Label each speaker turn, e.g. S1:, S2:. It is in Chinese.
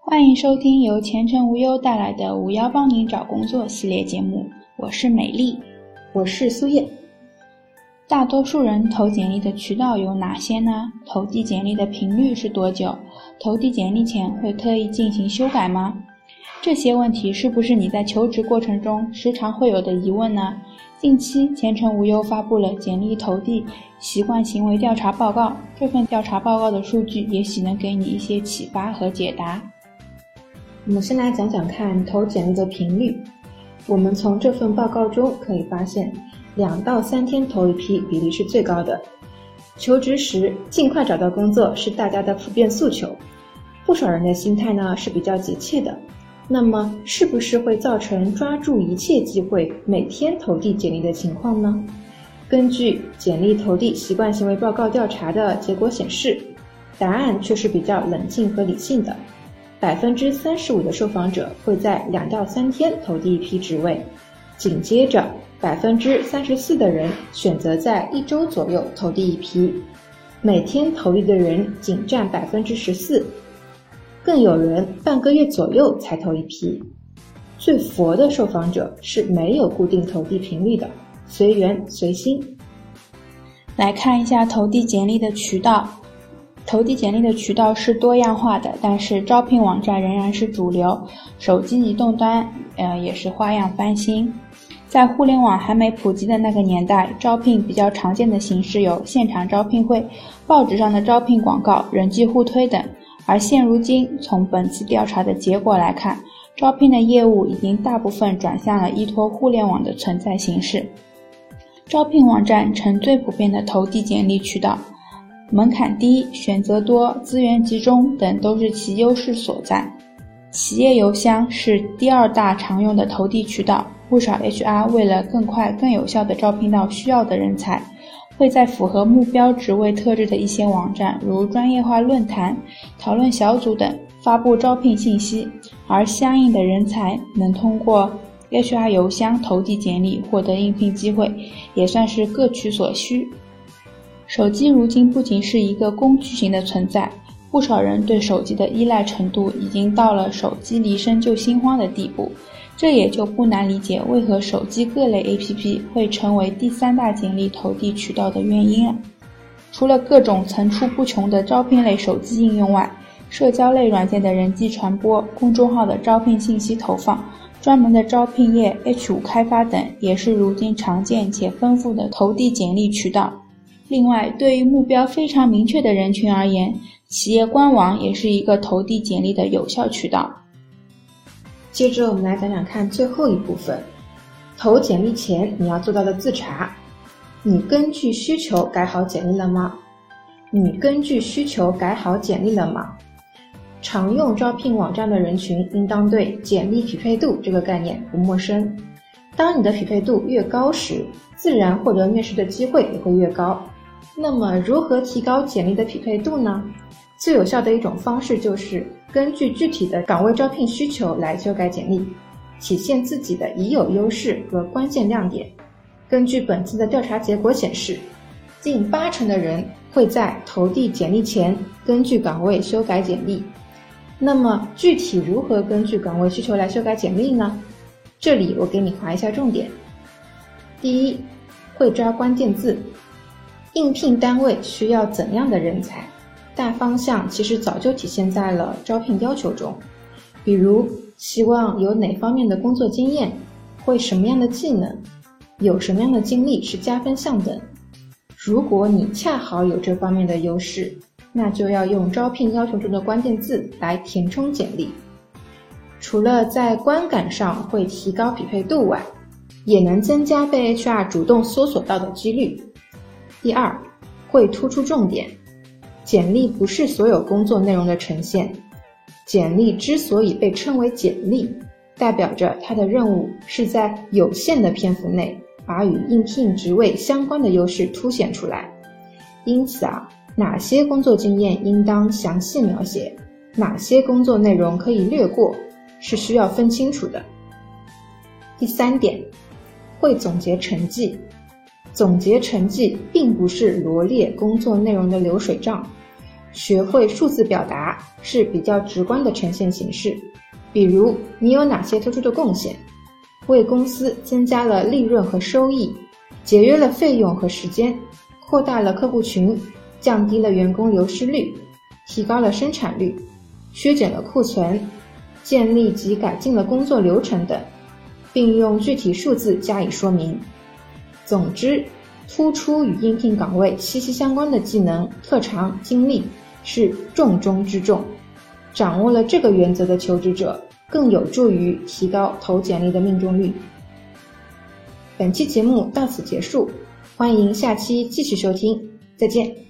S1: 欢迎收听由前程无忧带来的“五幺帮您找工作”系列节目，我是美丽，
S2: 我是苏叶。
S1: 大多数人投简历的渠道有哪些呢？投递简历的频率是多久？投递简历前会特意进行修改吗？这些问题是不是你在求职过程中时常会有的疑问呢？近期，前程无忧发布了简历投递习惯行为调查报告，这份调查报告的数据也许能给你一些启发和解答。
S2: 我们先来讲讲看投简历的频率。我们从这份报告中可以发现，两到三天投一批比例是最高的。求职时尽快找到工作是大家的普遍诉求，不少人的心态呢是比较急切的。那么，是不是会造成抓住一切机会、每天投递简历的情况呢？根据简历投递习惯行为报告调查的结果显示，答案却是比较冷静和理性的。百分之三十五的受访者会在两到三天投递一批职位，紧接着百分之三十四的人选择在一周左右投递一批，每天投递的人仅占百分之十四。更有人半个月左右才投一批，最佛的受访者是没有固定投递频率的，随缘随心。
S1: 来看一下投递简历的渠道，投递简历的渠道是多样化的，但是招聘网站仍然是主流，手机移动端呃也是花样翻新。在互联网还没普及的那个年代，招聘比较常见的形式有现场招聘会、报纸上的招聘广告、人机互推等。而现如今，从本次调查的结果来看，招聘的业务已经大部分转向了依托互联网的存在形式。招聘网站成最普遍的投递简历渠道，门槛低、选择多、资源集中等都是其优势所在。企业邮箱是第二大常用的投递渠道，不少 HR 为了更快、更有效地招聘到需要的人才。会在符合目标职位特质的一些网站，如专业化论坛、讨论小组等发布招聘信息，而相应的人才能通过 HR 邮箱投递简历获得应聘机会，也算是各取所需。手机如今不仅是一个工具型的存在，不少人对手机的依赖程度已经到了手机离身就心慌的地步。这也就不难理解为何手机各类 APP 会成为第三大简历投递渠道的原因了。除了各种层出不穷的招聘类手机应用外，社交类软件的人际传播、公众号的招聘信息投放、专门的招聘页、H5 开发等，也是如今常见且丰富的投递简历渠道。另外，对于目标非常明确的人群而言，企业官网也是一个投递简历的有效渠道。
S2: 接着我们来讲讲看最后一部分，投简历前你要做到的自查，你根据需求改好简历了吗？你根据需求改好简历了吗？常用招聘网站的人群应当对简历匹配度这个概念不陌生。当你的匹配度越高时，自然获得面试的机会也会越高。那么如何提高简历的匹配度呢？最有效的一种方式就是根据具体的岗位招聘需求来修改简历，体现自己的已有优势和关键亮点。根据本次的调查结果显示，近八成的人会在投递简历前根据岗位修改简历。那么具体如何根据岗位需求来修改简历呢？这里我给你划一下重点。第一，会抓关键字，应聘单位需要怎样的人才？大方向其实早就体现在了招聘要求中，比如希望有哪方面的工作经验，会什么样的技能，有什么样的经历是加分项等。如果你恰好有这方面的优势，那就要用招聘要求中的关键字来填充简历。除了在观感上会提高匹配度外，也能增加被 HR 主动搜索到的几率。第二，会突出重点。简历不是所有工作内容的呈现。简历之所以被称为简历，代表着它的任务是在有限的篇幅内，把与应聘职位相关的优势凸显出来。因此啊，哪些工作经验应当详细描写，哪些工作内容可以略过，是需要分清楚的。第三点，会总结成绩。总结成绩并不是罗列工作内容的流水账。学会数字表达是比较直观的呈现形式。比如，你有哪些突出的贡献？为公司增加了利润和收益，节约了费用和时间，扩大了客户群，降低了员工流失率，提高了生产率，削减了库存，建立及改进了工作流程等，并用具体数字加以说明。总之，突出与应聘岗位息息相关的技能、特长、经历是重中之重。掌握了这个原则的求职者。更有助于提高投简历的命中率。本期节目到此结束，欢迎下期继续收听，再见。